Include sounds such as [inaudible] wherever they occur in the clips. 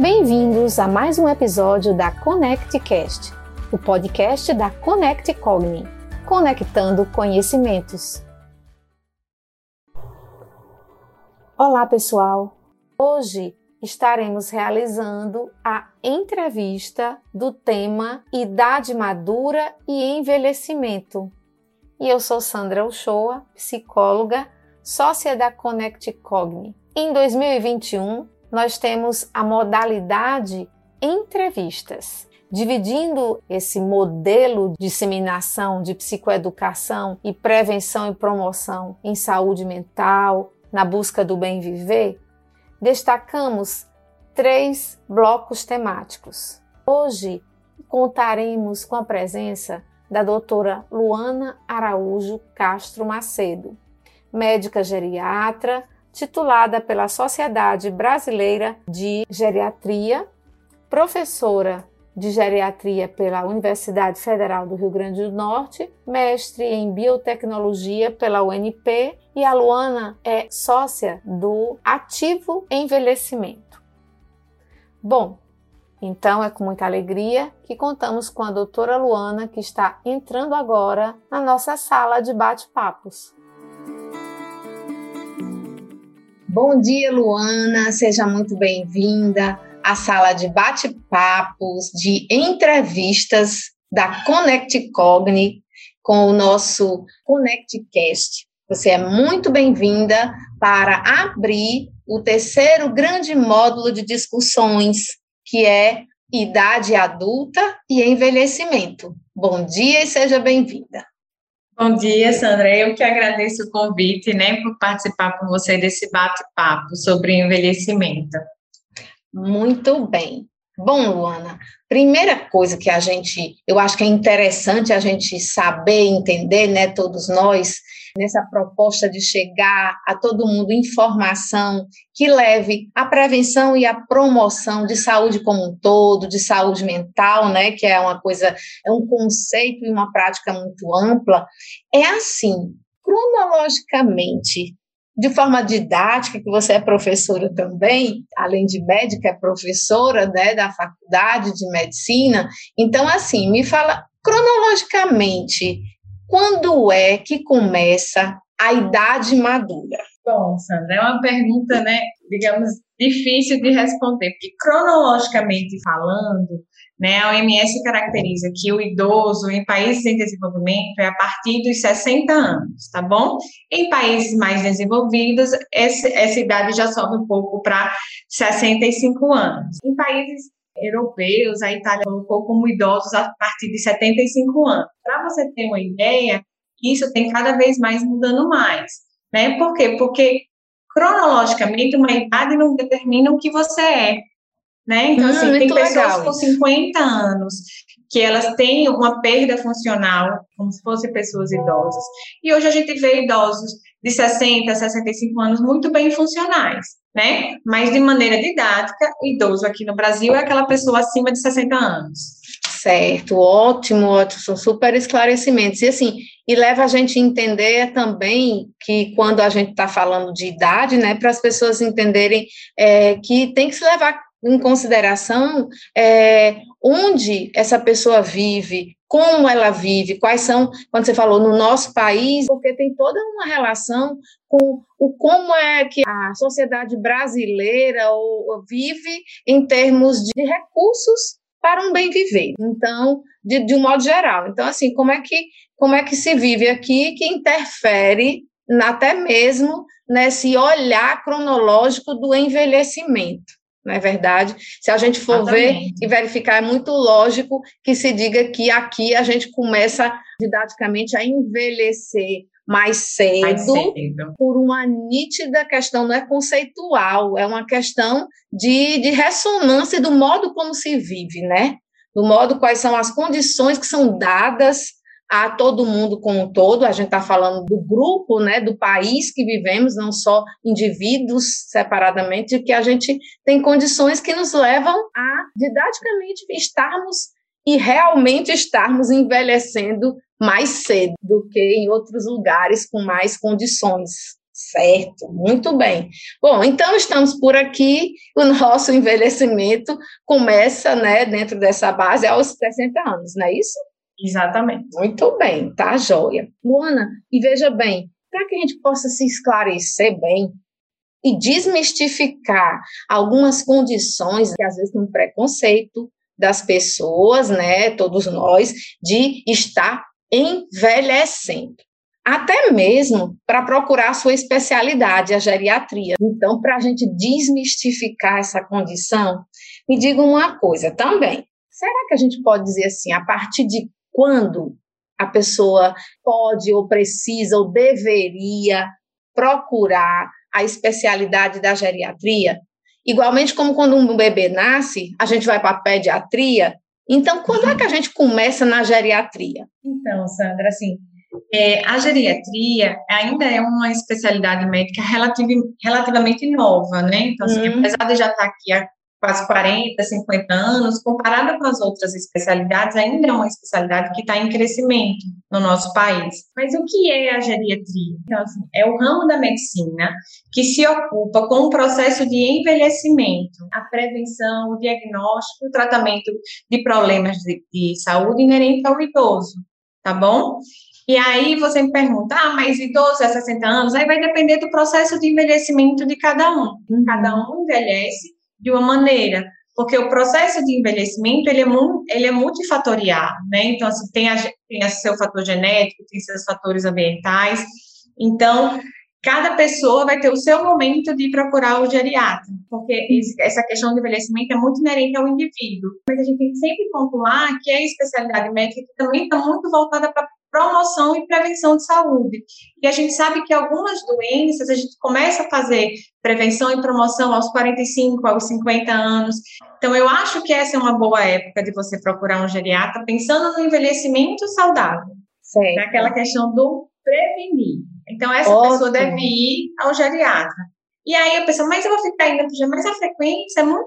Bem-vindos a mais um episódio da ConnectCast, o podcast da Connect Cogni, conectando conhecimentos. Olá, pessoal! Hoje estaremos realizando a entrevista do tema Idade Madura e Envelhecimento. E eu sou Sandra Uchoa, psicóloga, sócia da Connect Cogni. Em 2021, nós temos a modalidade entrevistas. Dividindo esse modelo de disseminação de psicoeducação e prevenção e promoção em saúde mental, na busca do bem viver, destacamos três blocos temáticos. Hoje contaremos com a presença da doutora Luana Araújo Castro Macedo, médica geriatra, titulada pela Sociedade Brasileira de Geriatria, professora de geriatria pela Universidade Federal do Rio Grande do Norte, mestre em biotecnologia pela UNP e a Luana é sócia do Ativo Envelhecimento. Bom, então é com muita alegria que contamos com a doutora Luana que está entrando agora na nossa sala de bate-papos. Bom dia, Luana, seja muito bem-vinda à sala de bate-papos, de entrevistas da Connect Cogni com o nosso ConnectCast. Você é muito bem-vinda para abrir o terceiro grande módulo de discussões, que é idade adulta e envelhecimento. Bom dia e seja bem-vinda. Bom dia, Sandra. Eu que agradeço o convite, né, por participar com você desse bate-papo sobre envelhecimento. Muito bem. Bom, Luana, primeira coisa que a gente, eu acho que é interessante a gente saber, entender, né, todos nós, nessa proposta de chegar a todo mundo informação que leve à prevenção e à promoção de saúde como um todo, de saúde mental, né, que é uma coisa, é um conceito e uma prática muito ampla, é assim, cronologicamente, de forma didática, que você é professora também, além de médica, é professora né, da faculdade de medicina. Então, assim, me fala cronologicamente quando é que começa a idade madura? Bom, Sandra, é uma pergunta, né, digamos, difícil de responder, porque cronologicamente falando, né, a OMS caracteriza que o idoso em países em desenvolvimento é a partir dos 60 anos, tá bom? Em países mais desenvolvidos, essa, essa idade já sobe um pouco para 65 anos. Em países europeus, a Itália colocou como idosos a partir de 75 anos. Para você ter uma ideia, isso tem cada vez mais mudando mais. Né? Por quê? Porque cronologicamente uma idade não determina o que você é. Né? Então, hum, assim, tem pessoas com 50 anos que elas têm uma perda funcional, como se fossem pessoas idosas. E hoje a gente vê idosos de 60, 65 anos muito bem funcionais né? Mas de maneira didática, idoso aqui no Brasil é aquela pessoa acima de 60 anos. Certo, ótimo, ótimo, são super esclarecimentos. E assim, e leva a gente a entender também que quando a gente está falando de idade, né, para as pessoas entenderem é, que tem que se levar em consideração é, onde essa pessoa vive, como ela vive, quais são, quando você falou no nosso país, porque tem toda uma relação com o como é que a sociedade brasileira vive em termos de recursos para um bem viver. Então, de, de um modo geral. Então, assim, como é que como é que se vive aqui que interfere até mesmo nesse olhar cronológico do envelhecimento não é verdade? Se a gente for Exatamente. ver e verificar, é muito lógico que se diga que aqui a gente começa didaticamente a envelhecer mais cedo, mais cedo, por uma nítida questão, não é conceitual, é uma questão de, de ressonância do modo como se vive, né? Do modo quais são as condições que são dadas a todo mundo como um todo, a gente está falando do grupo, né, do país que vivemos, não só indivíduos separadamente, que a gente tem condições que nos levam a didaticamente estarmos e realmente estarmos envelhecendo mais cedo do que em outros lugares com mais condições, Certo, muito bem. Bom, então estamos por aqui. O nosso envelhecimento começa, né, dentro dessa base aos 60 anos, não é isso? Exatamente. Muito bem, tá joia. Luana, e veja bem, para que a gente possa se esclarecer bem e desmistificar algumas condições que às vezes tem um preconceito das pessoas, né, todos nós, de estar envelhecendo até mesmo para procurar a sua especialidade, a geriatria. Então, para a gente desmistificar essa condição, me diga uma coisa também. Será que a gente pode dizer assim, a partir de quando a pessoa pode ou precisa ou deveria procurar a especialidade da geriatria? Igualmente como quando um bebê nasce, a gente vai para a pediatria. Então, quando é que a gente começa na geriatria? Então, Sandra, assim, é, a geriatria ainda é uma especialidade médica relativ, relativamente nova, né? Então, assim, uhum. apesar de já estar aqui há quase 40, 50 anos, comparada com as outras especialidades, ainda é uma especialidade que está em crescimento no nosso país. Mas o que é a geriatria? Então, assim, é o ramo da medicina que se ocupa com o processo de envelhecimento, a prevenção, o diagnóstico o tratamento de problemas de, de saúde inerente ao idoso, tá bom? E aí você me pergunta, ah, mas idoso é 60 anos? Aí vai depender do processo de envelhecimento de cada um. Uhum. Cada um envelhece de uma maneira, porque o processo de envelhecimento ele é, ele é multifatorial, né? Então, assim, tem, a, tem seu fator genético, tem seus fatores ambientais. Então, cada pessoa vai ter o seu momento de procurar o geriatra, porque essa questão do envelhecimento é muito inerente ao indivíduo. Mas a gente tem que sempre pontuar que a especialidade médica também está muito voltada para promoção e prevenção de saúde. E a gente sabe que algumas doenças a gente começa a fazer prevenção e promoção aos 45, aos 50 anos. Então, eu acho que essa é uma boa época de você procurar um geriatra pensando no envelhecimento saudável. Certo. Naquela questão do prevenir. Então, essa Ótimo. pessoa deve ir ao geriatra. E aí a pessoa, mas eu vou ficar indo para mas a frequência é muito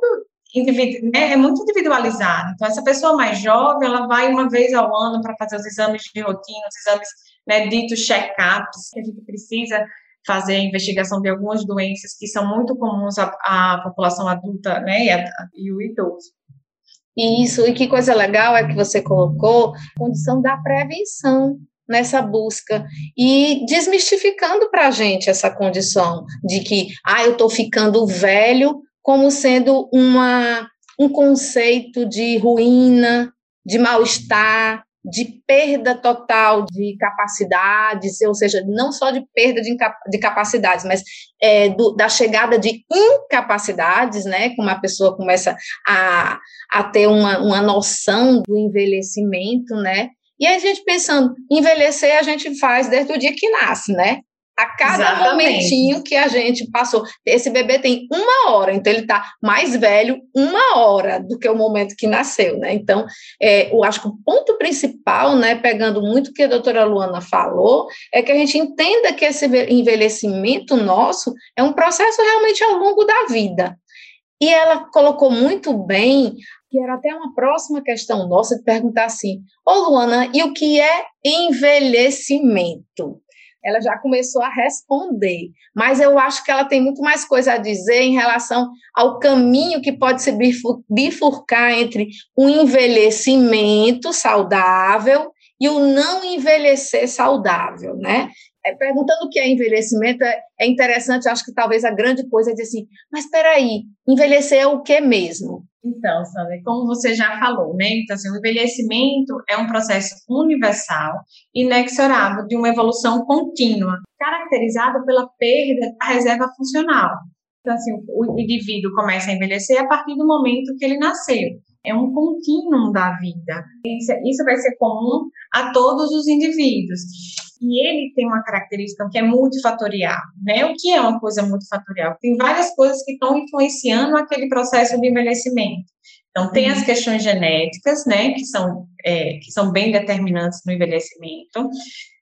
né, é muito individualizado. Então, essa pessoa mais jovem, ela vai uma vez ao ano para fazer os exames de rotina, os exames né, ditos check-ups, que a gente precisa fazer a investigação de algumas doenças que são muito comuns à, à população adulta né, e, a, e o idoso. Isso, e que coisa legal é que você colocou a condição da prevenção nessa busca e desmistificando para a gente essa condição de que, ah, eu estou ficando velho, como sendo uma, um conceito de ruína, de mal-estar, de perda total de capacidades, ou seja, não só de perda de, de capacidades, mas é, do, da chegada de incapacidades, né, como a pessoa começa a, a ter uma, uma noção do envelhecimento, né, e a gente pensando, envelhecer a gente faz desde o dia que nasce, né, a cada Exatamente. momentinho que a gente passou. Esse bebê tem uma hora, então ele está mais velho uma hora do que o momento que nasceu, né? Então, é, eu acho que o ponto principal, né, pegando muito o que a doutora Luana falou, é que a gente entenda que esse envelhecimento nosso é um processo realmente ao longo da vida. E ela colocou muito bem que era até uma próxima questão nossa de perguntar assim: Ô Luana, e o que é envelhecimento? Ela já começou a responder, mas eu acho que ela tem muito mais coisa a dizer em relação ao caminho que pode se bifurcar entre o envelhecimento saudável e o não envelhecer saudável, né? É, perguntando o que é envelhecimento, é, é interessante, acho que talvez a grande coisa é dizer assim, mas espera aí, envelhecer é o que mesmo? Então, Sandra, como você já falou, né? Então, assim, o envelhecimento é um processo universal, inexorável, de uma evolução contínua, caracterizado pela perda da reserva funcional. Então, assim, o indivíduo começa a envelhecer a partir do momento que ele nasceu. É um contínuo da vida. Isso, isso vai ser comum a todos os indivíduos. E ele tem uma característica que é multifatorial, né? O que é uma coisa multifatorial? Tem várias coisas que estão influenciando aquele processo de envelhecimento. Então, tem as uhum. questões genéticas, né, que são, é, que são bem determinantes no envelhecimento.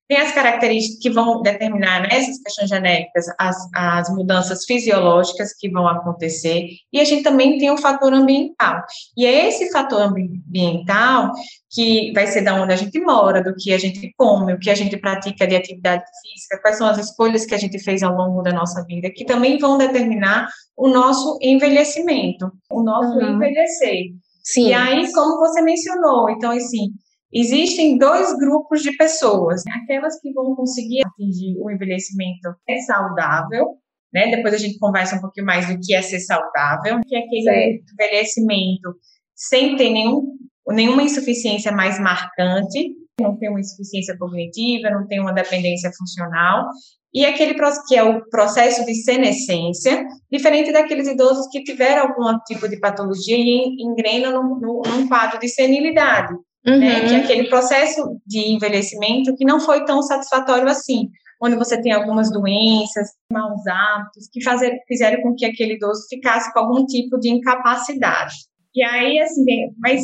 Tem as características que vão determinar nessas né, questões genéticas as, as mudanças fisiológicas que vão acontecer, e a gente também tem o fator ambiental. E é esse fator ambiental que vai ser da onde a gente mora, do que a gente come, o que a gente pratica de atividade física, quais são as escolhas que a gente fez ao longo da nossa vida, que também vão determinar o nosso envelhecimento, o nosso uhum. envelhecer. Sim. E aí, como você mencionou, então, assim, Existem dois grupos de pessoas, aquelas que vão conseguir atingir o envelhecimento saudável, né? Depois a gente conversa um pouquinho mais do que é ser saudável, que é aquele certo. envelhecimento sem ter nenhum, nenhuma insuficiência mais marcante, não tem uma insuficiência cognitiva, não tem uma dependência funcional, e aquele que é o processo de senescência, diferente daqueles idosos que tiveram algum tipo de patologia e engrenam num, num quadro de senilidade. Né, uhum. Né, que é aquele processo de envelhecimento que não foi tão satisfatório assim, onde você tem algumas doenças, maus hábitos, que fazer, fizeram com que aquele idoso ficasse com algum tipo de incapacidade. E aí, assim, mas,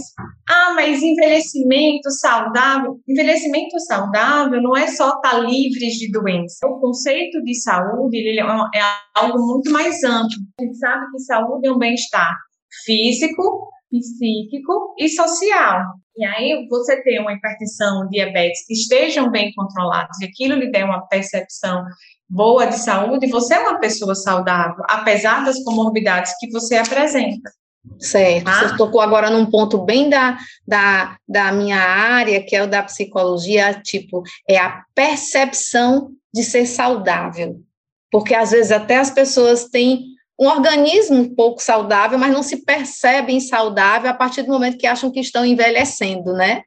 ah, mas envelhecimento saudável, envelhecimento saudável não é só estar tá livres de doença. O conceito de saúde ele é, é algo muito mais amplo. A gente sabe que saúde é um bem-estar físico, psíquico e social. E aí você ter uma hipertensão, diabetes que estejam bem controlados e aquilo lhe der uma percepção boa de saúde, você é uma pessoa saudável, apesar das comorbidades que você apresenta. Certo, ah. você tocou agora num ponto bem da, da, da minha área, que é o da psicologia, tipo, é a percepção de ser saudável. Porque às vezes até as pessoas têm um organismo um pouco saudável, mas não se percebem saudável a partir do momento que acham que estão envelhecendo, né?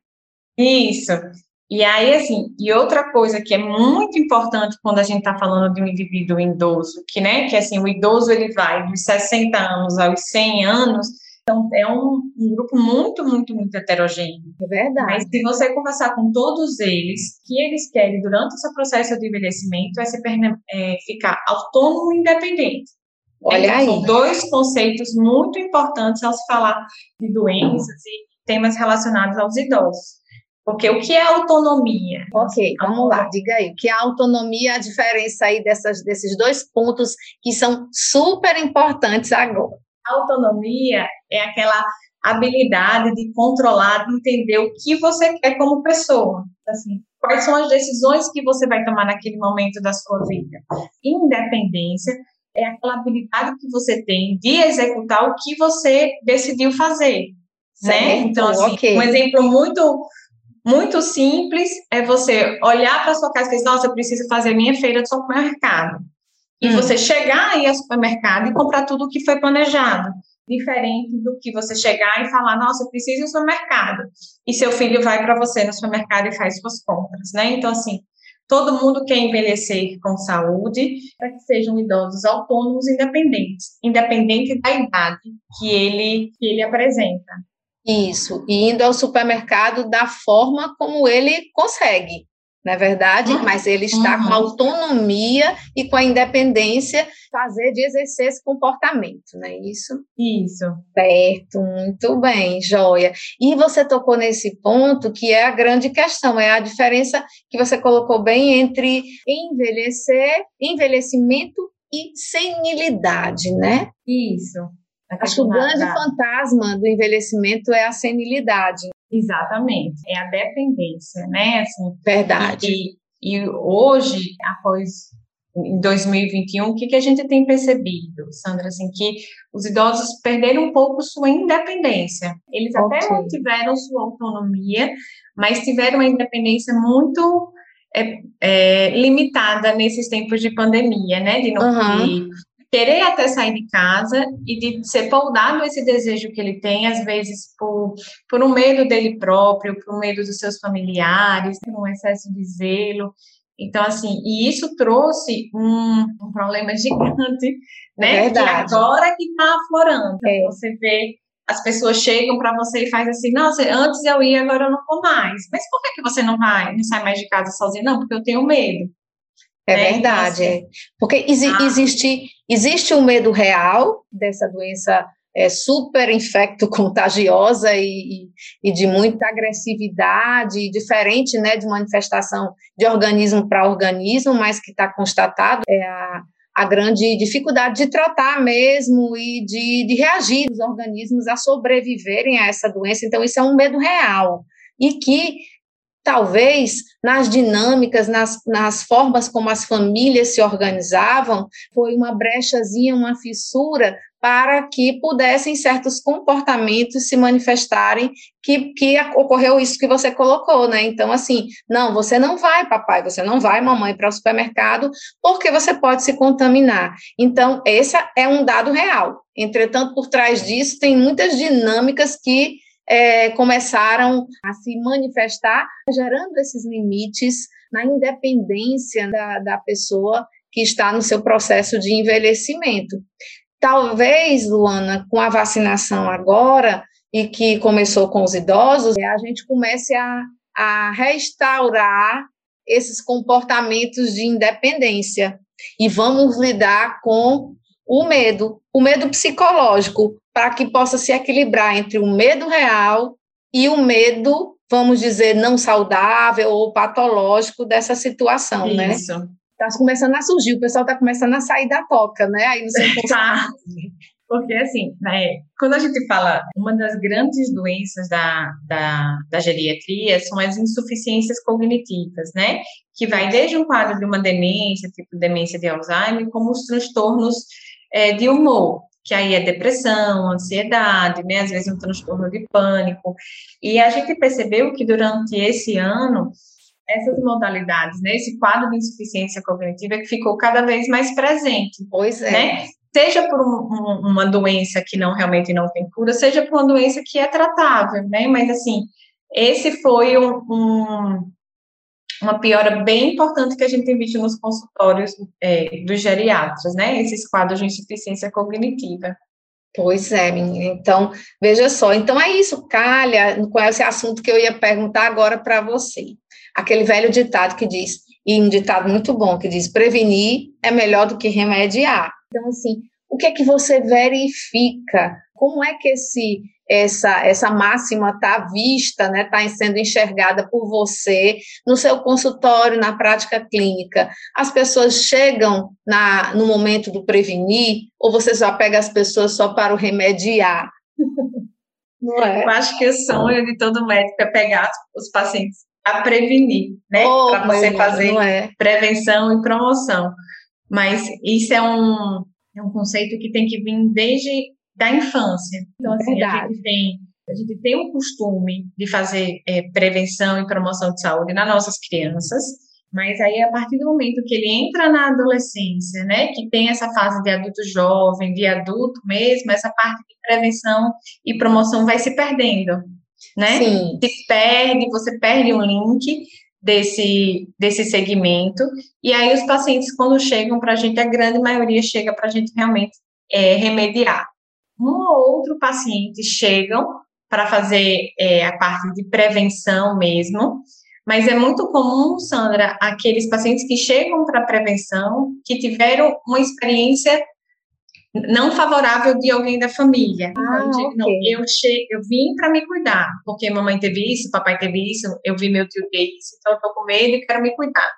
Isso. E aí, assim, e outra coisa que é muito importante quando a gente está falando de um indivíduo idoso, que, né, que assim, o idoso ele vai dos 60 anos aos 100 anos, então é um, um grupo muito, muito, muito heterogêneo. É verdade. Mas se você conversar com todos eles, que eles querem durante esse processo de envelhecimento é, se, é ficar autônomo e independente. Olha então, aí. São dois conceitos muito importantes ao se falar de doenças e temas relacionados aos idosos. Porque o que é autonomia? Ok, vamos lá, diga aí. O que é autonomia, a diferença aí dessas, desses dois pontos que são super importantes agora. autonomia é aquela habilidade de controlar, de entender o que você quer como pessoa. Assim, quais são as decisões que você vai tomar naquele momento da sua vida. Independência é aquela habilidade que você tem de executar o que você decidiu fazer, né? Então, assim, okay. um exemplo muito muito simples é você olhar para sua casa e dizer, nossa, eu preciso fazer minha feira de supermercado. E hum. você chegar aí ao supermercado e comprar tudo o que foi planejado. Diferente do que você chegar e falar, nossa, eu preciso ir ao supermercado. E seu filho vai para você no supermercado e faz suas compras, né? Então, assim, Todo mundo quer envelhecer com saúde para que sejam idosos autônomos independentes, independente da idade que ele, que ele apresenta. Isso, e indo ao supermercado da forma como ele consegue não é verdade? Uhum. Mas ele está uhum. com autonomia e com a independência fazer de exercer esse comportamento, não é isso? Isso. Certo, muito bem, joia. E você tocou nesse ponto que é a grande questão, é a diferença que você colocou bem entre envelhecer, envelhecimento e senilidade, né? Isso. Acho que o grande fantasma do envelhecimento é a senilidade. Exatamente, é a dependência, né? Assim, Verdade. E, e hoje, após em 2021, o que, que a gente tem percebido, Sandra, assim, que os idosos perderam um pouco sua independência. Eles okay. até tiveram sua autonomia, mas tiveram uma independência muito é, é, limitada nesses tempos de pandemia, né? De não uhum querer até sair de casa e de ser poldado esse desejo que ele tem, às vezes por, por um medo dele próprio, por um medo dos seus familiares, por um excesso de zelo. Então, assim, e isso trouxe um, um problema [laughs] gigante, né? Verdade. Que agora que está aflorando. É. Você vê, as pessoas chegam para você e faz assim, nossa, antes eu ia, agora eu não vou mais. Mas por que, que você não vai, não sai mais de casa sozinho? Não, porque eu tenho medo. É né? verdade, então, assim, é. porque exi ah. existe, existe um medo real dessa doença é, super infecto [laughs] contagiosa e, e, de muita agressividade, diferente né, de manifestação de organismo para organismo, mas que está constatado é a, a grande dificuldade de tratar mesmo e de, de reagir os organismos a sobreviverem a essa doença. Então, isso é um medo real e que talvez nas dinâmicas, nas, nas formas como as famílias se organizavam, foi uma brechazinha, uma fissura para que pudessem certos comportamentos se manifestarem que, que ocorreu isso que você colocou, né? Então, assim, não, você não vai, papai, você não vai, mamãe, para o supermercado, porque você pode se contaminar. Então, esse é um dado real. Entretanto, por trás disso, tem muitas dinâmicas que é, começaram a se manifestar, gerando esses limites na independência da, da pessoa que está no seu processo de envelhecimento. Talvez, Luana, com a vacinação agora, e que começou com os idosos, a gente comece a, a restaurar esses comportamentos de independência e vamos lidar com o medo, o medo psicológico, para que possa se equilibrar entre o medo real e o medo, vamos dizer, não saudável ou patológico dessa situação, Isso. né? Isso. Está começando a surgir, o pessoal está começando a sair da toca, né? Aí no seu [laughs] tá. Porque, assim, né, quando a gente fala, uma das grandes doenças da, da, da geriatria são as insuficiências cognitivas, né? Que vai desde um quadro de uma demência, tipo demência de Alzheimer, como os transtornos é, de humor, que aí é depressão, ansiedade, né, às vezes um transtorno de pânico. E a gente percebeu que durante esse ano, essas modalidades, né, esse quadro de insuficiência cognitiva é que ficou cada vez mais presente. Pois é. Né? Seja por um, um, uma doença que não realmente não tem cura, seja por uma doença que é tratável, né? Mas assim, esse foi um, um uma piora bem importante que a gente tem visto nos consultórios é, dos geriatras, né? Esses quadros de insuficiência cognitiva. Pois é, menina. Então, veja só. Então, é isso, calha com esse assunto que eu ia perguntar agora para você. Aquele velho ditado que diz, e um ditado muito bom, que diz: prevenir é melhor do que remediar. Então, assim, o que é que você verifica? Como é que esse essa, essa máxima está vista, né, está sendo enxergada por você no seu consultório, na prática clínica. As pessoas chegam na, no momento do prevenir, ou você só pega as pessoas só para o remediar? [laughs] Não é? Eu acho que o sonho de todo médico é pegar os pacientes a prevenir, né? Oh, para você fazer é. prevenção e promoção. Mas isso é um, é um conceito que tem que vir desde da infância. Então, assim, Verdade. a gente tem a gente tem um costume de fazer é, prevenção e promoção de saúde nas nossas crianças, mas aí a partir do momento que ele entra na adolescência, né, que tem essa fase de adulto jovem, de adulto mesmo, essa parte de prevenção e promoção vai se perdendo, né? Sim. Se perde, você perde um link desse, desse segmento, e aí os pacientes, quando chegam para a gente, a grande maioria chega para a gente realmente é, remediar um ou outro paciente chegam para fazer é, a parte de prevenção mesmo, mas é muito comum, Sandra, aqueles pacientes que chegam para prevenção que tiveram uma experiência não favorável de alguém da família. Ah, então, okay. não, eu, che eu vim para me cuidar, porque mamãe teve isso, papai teve isso, eu vi meu tio ter isso, então eu estou com medo e quero me cuidar.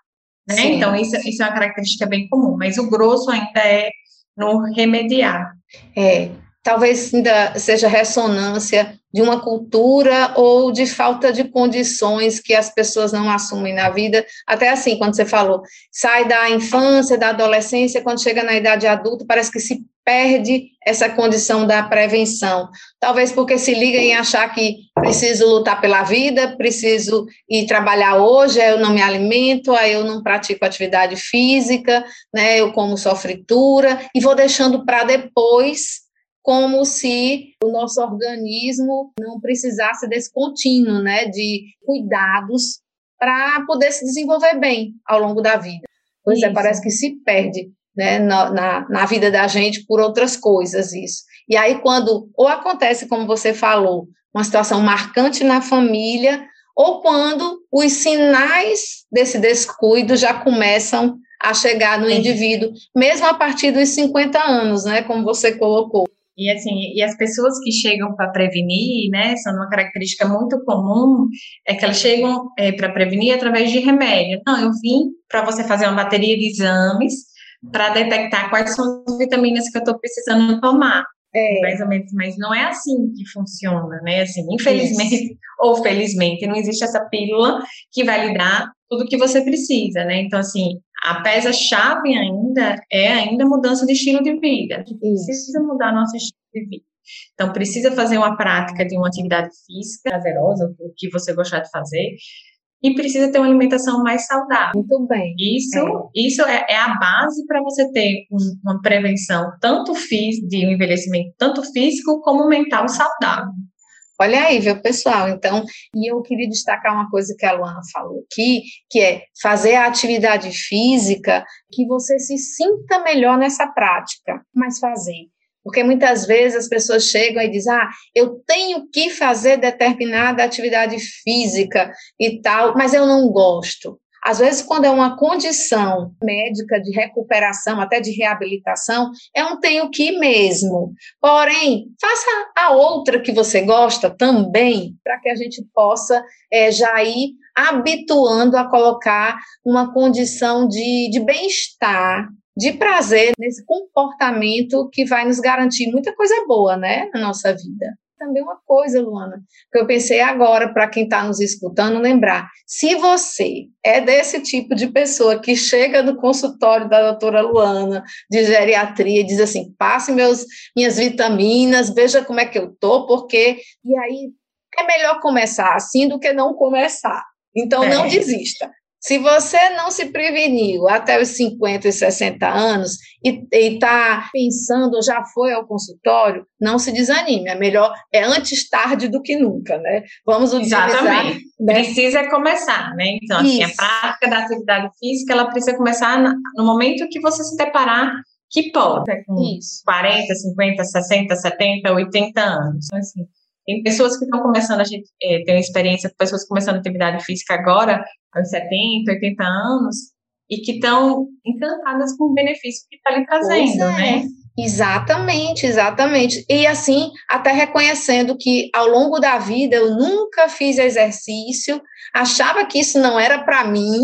Né? Então, isso, isso é uma característica bem comum, mas o grosso ainda é no remediar. É, talvez ainda seja ressonância de uma cultura ou de falta de condições que as pessoas não assumem na vida. Até assim, quando você falou, sai da infância, da adolescência, quando chega na idade adulta, parece que se perde essa condição da prevenção. Talvez porque se liga em achar que preciso lutar pela vida, preciso ir trabalhar hoje, eu não me alimento, aí eu não pratico atividade física, né, eu como só fritura, e vou deixando para depois como se o nosso organismo não precisasse desse contínuo, né, de cuidados para poder se desenvolver bem ao longo da vida. Pois isso. é, parece que se perde né, na, na, na, vida da gente por outras coisas isso. E aí quando ou acontece, como você falou, uma situação marcante na família, ou quando os sinais desse descuido já começam a chegar no indivíduo, mesmo a partir dos 50 anos, né, como você colocou. E assim, e as pessoas que chegam para prevenir, né, são uma característica muito comum, é que elas chegam é, para prevenir através de remédio. Não, eu vim para você fazer uma bateria de exames para detectar quais são as vitaminas que eu estou precisando tomar. É. Mais ou menos, mas não é assim que funciona, né? Assim, infelizmente Isso. [laughs] ou felizmente, não existe essa pílula que vai lhe dar tudo que você precisa, né? Então, assim, a peça-chave ainda é ainda mudança de estilo de vida. Precisa mudar nosso estilo de vida. Então, precisa fazer uma prática de uma atividade física prazerosa, o que você gostar de fazer, e precisa ter uma alimentação mais saudável. Muito bem. Isso é, isso é, é a base para você ter um, uma prevenção tanto de um envelhecimento tanto físico como mental saudável. Olha aí, viu, pessoal? Então, e eu queria destacar uma coisa que a Luana falou aqui, que é fazer a atividade física que você se sinta melhor nessa prática, mas fazer. Porque muitas vezes as pessoas chegam e dizem: ah, eu tenho que fazer determinada atividade física e tal, mas eu não gosto. Às vezes, quando é uma condição médica de recuperação, até de reabilitação, é um tenho que mesmo. Porém, faça a outra que você gosta também, para que a gente possa é, já ir habituando a colocar uma condição de, de bem-estar, de prazer nesse comportamento que vai nos garantir muita coisa boa, né, na nossa vida também uma coisa, Luana, que eu pensei agora, para quem está nos escutando, lembrar: se você é desse tipo de pessoa que chega no consultório da doutora Luana de geriatria e diz assim: passe meus, minhas vitaminas, veja como é que eu tô, porque. E aí é melhor começar assim do que não começar. Então, é. não desista. Se você não se preveniu até os 50 e 60 anos e está pensando, já foi ao consultório, não se desanime. É melhor, é antes tarde do que nunca, né? Vamos utilizar. Exatamente. Né? Precisa começar, né? Então, assim, a prática da atividade física, ela precisa começar no momento que você se deparar que pode, com Isso. 40, 50, 60, 70, 80 anos. Então, assim, tem pessoas que estão começando, a gente é, tem uma experiência com pessoas começando atividade física agora, aos 70, 80 anos, e que estão encantadas com o benefício que está lhe trazendo, é. né? Exatamente, exatamente. E assim, até reconhecendo que ao longo da vida eu nunca fiz exercício, achava que isso não era para mim,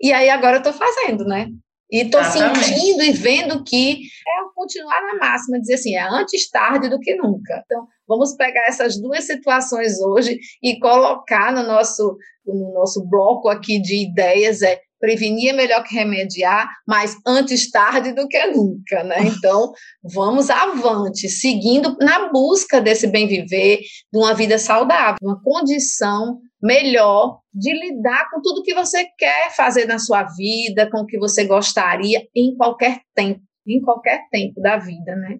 e aí agora eu estou fazendo, né? E estou sentindo e vendo que é continuar na máxima, dizer assim, é antes tarde do que nunca. Então, vamos pegar essas duas situações hoje e colocar no nosso, no nosso bloco aqui de ideias, é prevenir é melhor que remediar, mas antes tarde do que nunca, né? [laughs] Então, vamos avante, seguindo na busca desse bem viver, de uma vida saudável, uma condição melhor de lidar com tudo que você quer fazer na sua vida, com o que você gostaria em qualquer tempo, em qualquer tempo da vida, né?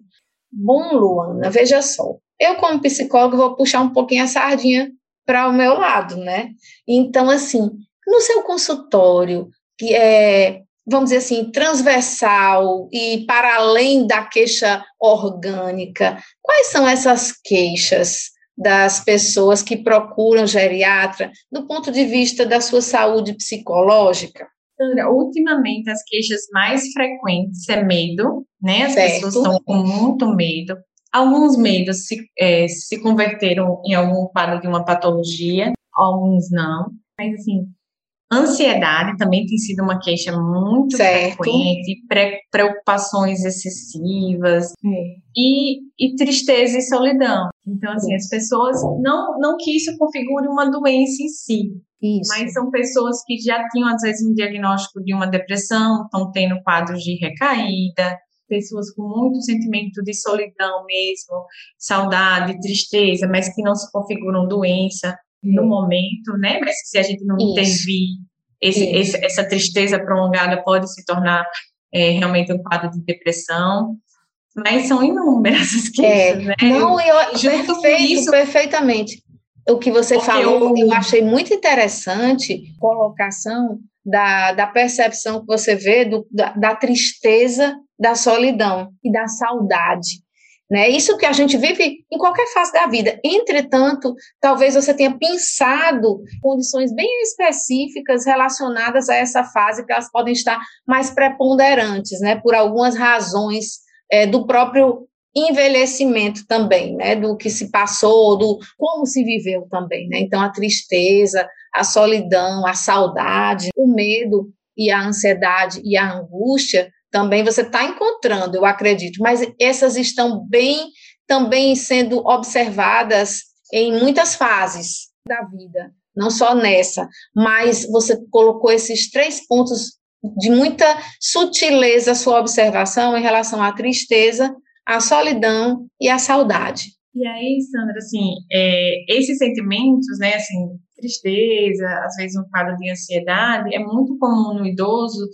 Bom, Luana, veja só. Eu, como psicóloga, vou puxar um pouquinho a sardinha para o meu lado, né? Então, assim, no seu consultório, que é, vamos dizer assim, transversal e para além da queixa orgânica, quais são essas queixas das pessoas que procuram geriatra do ponto de vista da sua saúde psicológica? Sandra, ultimamente as queixas mais frequentes é medo, né? As certo. pessoas estão com muito medo. Alguns medos se, é, se converteram em algum quadro de uma patologia, alguns não. Mas, assim, Ansiedade também tem sido uma queixa muito certo. frequente, preocupações excessivas é. e, e, tristeza e solidão. Então, assim, as pessoas, não, não que isso configure uma doença em si, isso. mas são pessoas que já tinham, às vezes, um diagnóstico de uma depressão, estão tendo quadros de recaída, pessoas com muito sentimento de solidão mesmo, saudade, tristeza, mas que não se configuram doença no momento, né? Mas se a gente não Isso. intervir, esse, esse, essa tristeza prolongada pode se tornar é, realmente um quadro de depressão. Mas são inúmeras [laughs] as queixas, é. né? Não, eu, Junto perfeito, isso, perfeitamente. O que você falou, eu... eu achei muito interessante, colocação da, da percepção que você vê do, da, da tristeza, da solidão e da saudade. Né? Isso que a gente vive em qualquer fase da vida. Entretanto, talvez você tenha pensado condições bem específicas relacionadas a essa fase, que elas podem estar mais preponderantes, né? por algumas razões é, do próprio envelhecimento também, né, do que se passou, do como se viveu também, né? Então a tristeza, a solidão, a saudade, o medo e a ansiedade e a angústia também você está encontrando, eu acredito, mas essas estão bem também sendo observadas em muitas fases da vida, não só nessa, mas você colocou esses três pontos de muita sutileza a sua observação em relação à tristeza, à solidão e à saudade. E aí, Sandra, assim, é, esses sentimentos, né, assim, tristeza, às vezes um quadro de ansiedade, é muito comum no idoso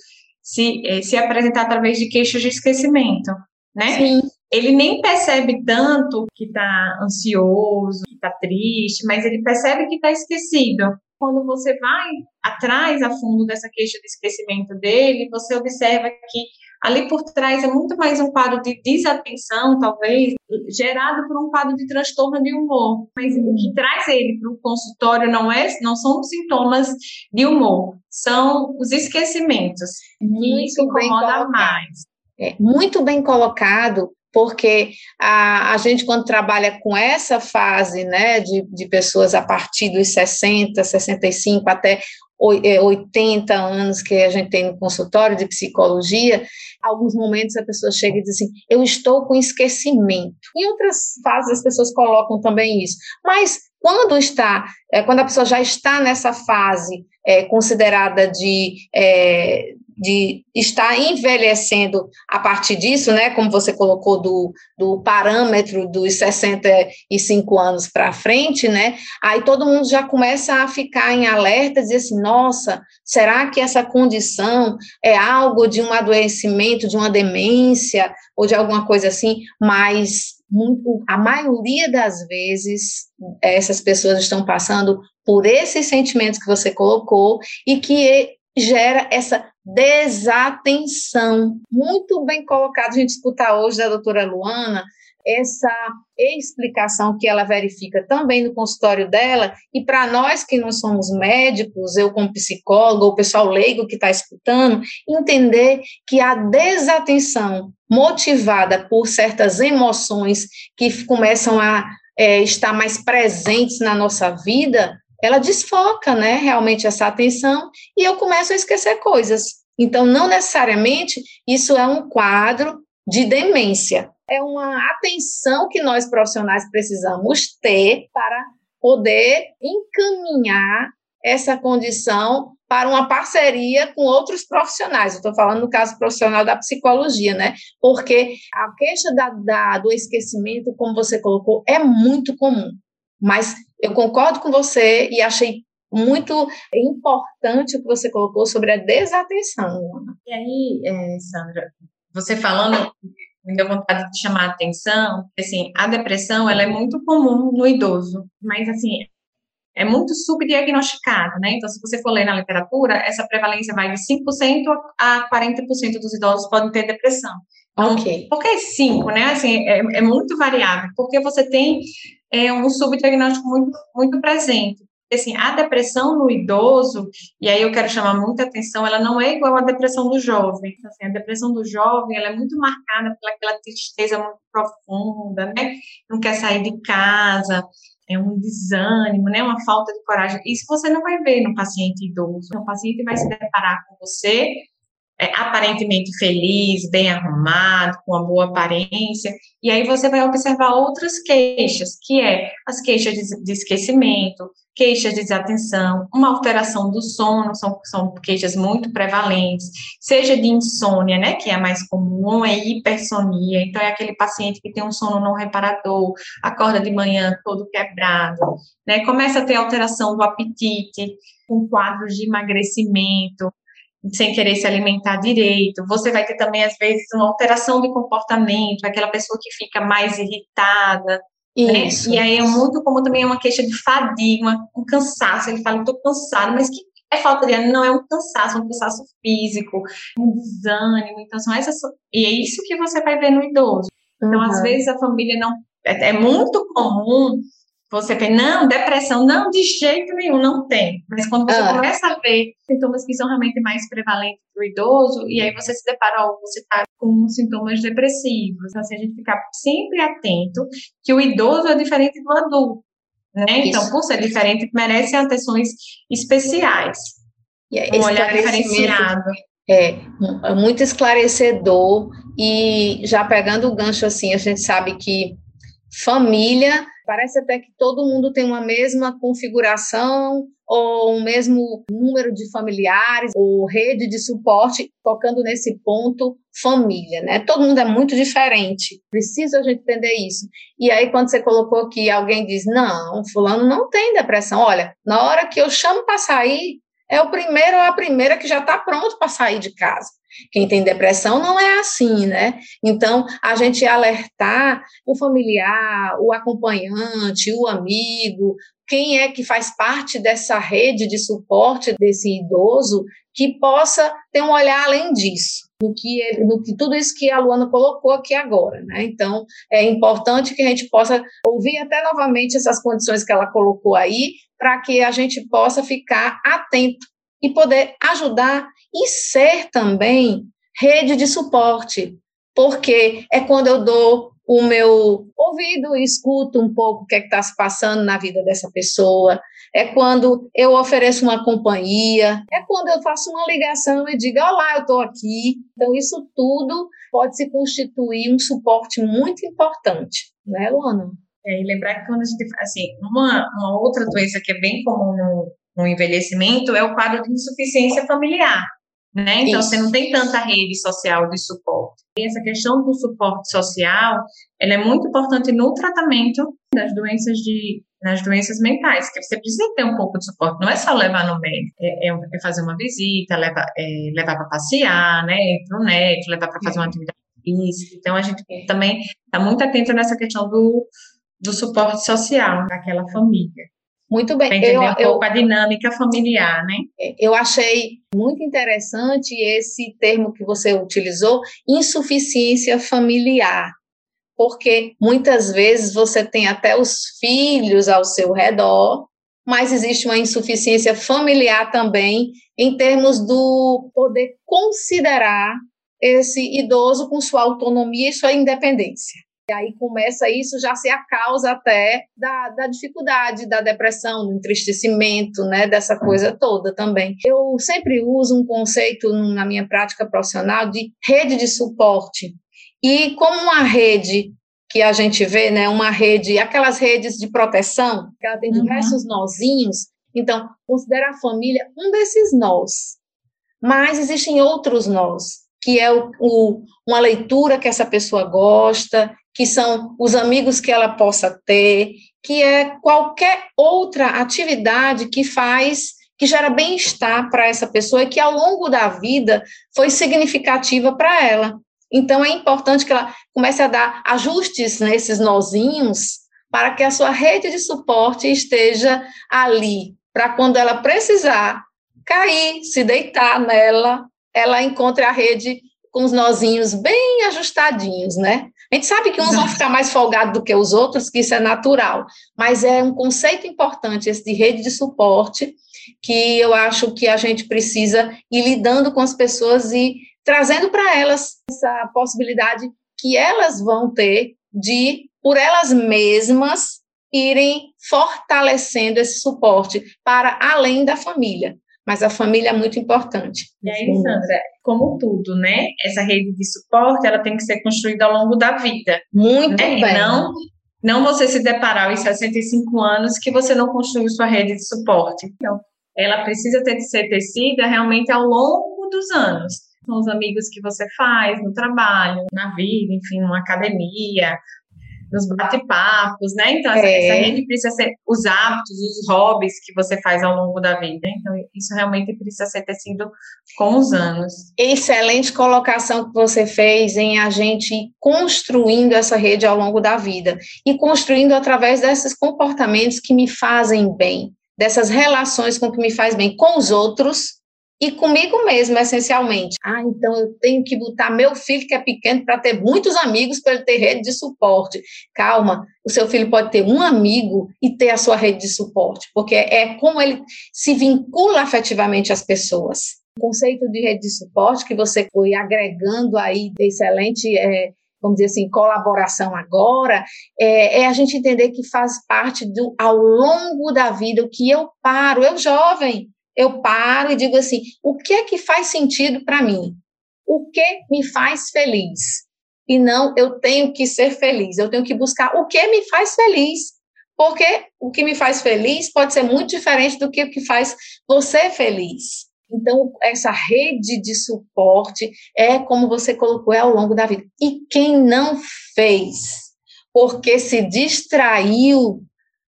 se, é, se apresentar através de queixas de esquecimento, né? Sim. Ele nem percebe tanto que está ansioso, que está triste, mas ele percebe que está esquecido. Quando você vai atrás a fundo dessa queixa de esquecimento dele, você observa que ali por trás é muito mais um quadro de desatenção, talvez, gerado por um quadro de transtorno de humor. Mas o que traz ele para o consultório não é, não são os sintomas de humor, são os esquecimentos. Muito isso incomoda mais. É, muito bem colocado, porque a, a gente, quando trabalha com essa fase né, de, de pessoas a partir dos 60, 65 até 80 é, anos que a gente tem no consultório de psicologia, alguns momentos a pessoa chega e diz assim: Eu estou com esquecimento. Em outras fases as pessoas colocam também isso. Mas quando está, é, quando a pessoa já está nessa fase é, considerada de, é, de estar envelhecendo a partir disso, né, como você colocou do, do parâmetro dos 65 anos para frente, né, aí todo mundo já começa a ficar em alerta, dizer assim, nossa, será que essa condição é algo de um adoecimento, de uma demência, ou de alguma coisa assim, mas muito, a maioria das vezes essas pessoas estão passando por esses sentimentos que você colocou e que gera essa desatenção. Muito bem colocado a gente escutar hoje da doutora Luana essa explicação que ela verifica também no consultório dela, e para nós que não somos médicos, eu como psicólogo, o pessoal leigo que está escutando, entender que a desatenção motivada por certas emoções que começam a é, estar mais presentes na nossa vida, ela desfoca, né, realmente essa atenção e eu começo a esquecer coisas. Então, não necessariamente isso é um quadro de demência. É uma atenção que nós profissionais precisamos ter para poder encaminhar essa condição para uma parceria com outros profissionais. estou falando no caso profissional da psicologia, né? Porque a queixa da, da, do esquecimento, como você colocou, é muito comum. Mas eu concordo com você e achei muito importante o que você colocou sobre a desatenção. E aí, é, Sandra, você falando, me deu vontade de chamar a atenção, assim, a depressão, ela é muito comum no idoso, mas, assim, é muito subdiagnosticada, né? Então, se você for ler na literatura, essa prevalência vai de 5% a 40% dos idosos podem ter depressão. Então, ok. Por que 5, né? Assim, é, é muito variável, porque você tem é, um subdiagnóstico muito, muito presente. Assim, a depressão no idoso, e aí eu quero chamar muita atenção, ela não é igual à depressão do jovem. Então, assim, a depressão do jovem, ela é muito marcada pela tristeza muito profunda, né? Não quer sair de casa, é um desânimo, né? Uma falta de coragem. Isso você não vai ver no paciente idoso. O paciente vai se deparar com você é, aparentemente feliz, bem arrumado, com uma boa aparência, e aí você vai observar outras queixas, que é as queixas de, de esquecimento, queixas de desatenção, uma alteração do sono, são, são queixas muito prevalentes, seja de insônia, né, que é a mais comum, é hipersonia, então é aquele paciente que tem um sono não reparador, acorda de manhã todo quebrado, né, começa a ter alteração do apetite, com quadros de emagrecimento, sem querer se alimentar direito. Você vai ter também, às vezes, uma alteração de comportamento, aquela pessoa que fica mais irritada. Né? E aí é muito comum também uma queixa de fadiga, um cansaço. Ele fala, estou cansado, mas que é falta de não é um cansaço, um cansaço físico, um desânimo. Então, são essas. E é isso que você vai ver no idoso. Então, uhum. às vezes, a família não. É, é muito comum você pensa, não, depressão, não, de jeito nenhum, não tem. Mas quando você ah. começa a ver sintomas que são realmente mais prevalentes para o idoso, e aí você se depara, ou você está com sintomas depressivos. Então, assim, a gente ficar sempre atento que o idoso é diferente do adulto. Né? Então, por ser diferente, merece atenções especiais. E um olhar diferenciado. É, é muito esclarecedor e já pegando o gancho assim, a gente sabe que família parece até que todo mundo tem uma mesma configuração ou um mesmo número de familiares ou rede de suporte, tocando nesse ponto família, né? Todo mundo é muito diferente. Precisa a gente entender isso. E aí quando você colocou que alguém diz: "Não, fulano não tem depressão". Olha, na hora que eu chamo para sair, é o primeiro ou a primeira que já está pronto para sair de casa. Quem tem depressão não é assim, né? Então, a gente alertar o familiar, o acompanhante, o amigo, quem é que faz parte dessa rede de suporte desse idoso, que possa ter um olhar além disso, no que, no que tudo isso que a Luana colocou aqui agora, né? Então, é importante que a gente possa ouvir até novamente essas condições que ela colocou aí, para que a gente possa ficar atento e poder ajudar e ser também rede de suporte, porque é quando eu dou o meu ouvido e escuto um pouco o que é está se passando na vida dessa pessoa, é quando eu ofereço uma companhia, é quando eu faço uma ligação e digo, olá, eu estou aqui. Então, isso tudo pode se constituir um suporte muito importante, né, Luana? É, e lembrar que quando a gente, assim, uma, uma outra doença que é bem comum no, no envelhecimento é o quadro de insuficiência familiar. Né? Então, Isso. você não tem tanta rede social de suporte. E essa questão do suporte social, ela é muito importante no tratamento das doenças de nas doenças mentais, que você precisa ter um pouco de suporte. Não é só levar no médico, é, é, é fazer uma visita, levar, é, levar para passear, né, ir para o net, levar para fazer uma atividade física. Então, a gente também está muito atento nessa questão do, do suporte social daquela família. Muito bem. Entender eu, um eu, pouco a dinâmica familiar, né? É, eu achei muito interessante esse termo que você utilizou, insuficiência familiar. Porque muitas vezes você tem até os filhos ao seu redor, mas existe uma insuficiência familiar também em termos do poder considerar esse idoso com sua autonomia e sua independência. E aí começa isso já ser a causa até da, da dificuldade, da depressão, do entristecimento, né, dessa coisa toda também. Eu sempre uso um conceito na minha prática profissional de rede de suporte. E como uma rede que a gente vê, né, uma rede, aquelas redes de proteção, que ela tem uhum. diversos uhum. nozinhos, então, considera a família um desses nós. Mas existem outros nós, que é o, o, uma leitura que essa pessoa gosta, que são os amigos que ela possa ter, que é qualquer outra atividade que faz, que gera bem-estar para essa pessoa e que ao longo da vida foi significativa para ela. Então é importante que ela comece a dar ajustes nesses nozinhos para que a sua rede de suporte esteja ali, para quando ela precisar cair, se deitar nela, ela encontre a rede com os nozinhos bem ajustadinhos, né? A gente sabe que uns vão ficar mais folgados do que os outros, que isso é natural, mas é um conceito importante esse de rede de suporte, que eu acho que a gente precisa ir lidando com as pessoas e trazendo para elas essa possibilidade que elas vão ter de, por elas mesmas, irem fortalecendo esse suporte para além da família mas a família é muito importante. E aí, Sandra, como tudo, né? Essa rede de suporte, ela tem que ser construída ao longo da vida. Muito né? bem. Não, não você se deparar aos 65 anos que você não construiu sua rede de suporte. Então, ela precisa ter, ser tecida realmente ao longo dos anos. São os amigos que você faz no trabalho, na vida, enfim, numa academia, nos bate-papos, né? Então, essa, é. essa, rede precisa ser os hábitos, os hobbies que você faz ao longo da vida. Então, isso realmente precisa ser tecido com os anos. Excelente colocação que você fez em a gente ir construindo essa rede ao longo da vida e construindo através desses comportamentos que me fazem bem, dessas relações com que me faz bem com os outros e comigo mesmo, essencialmente. Ah, então eu tenho que botar meu filho, que é pequeno, para ter muitos amigos, para ele ter rede de suporte. Calma, o seu filho pode ter um amigo e ter a sua rede de suporte, porque é como ele se vincula afetivamente às pessoas. O conceito de rede de suporte que você foi agregando aí de excelente é, vamos dizer assim, colaboração agora, é, é, a gente entender que faz parte do, ao longo da vida, o que eu paro, eu jovem, eu paro e digo assim: o que é que faz sentido para mim? O que me faz feliz? E não eu tenho que ser feliz, eu tenho que buscar o que me faz feliz. Porque o que me faz feliz pode ser muito diferente do que o que faz você feliz. Então, essa rede de suporte é como você colocou, é ao longo da vida. E quem não fez, porque se distraiu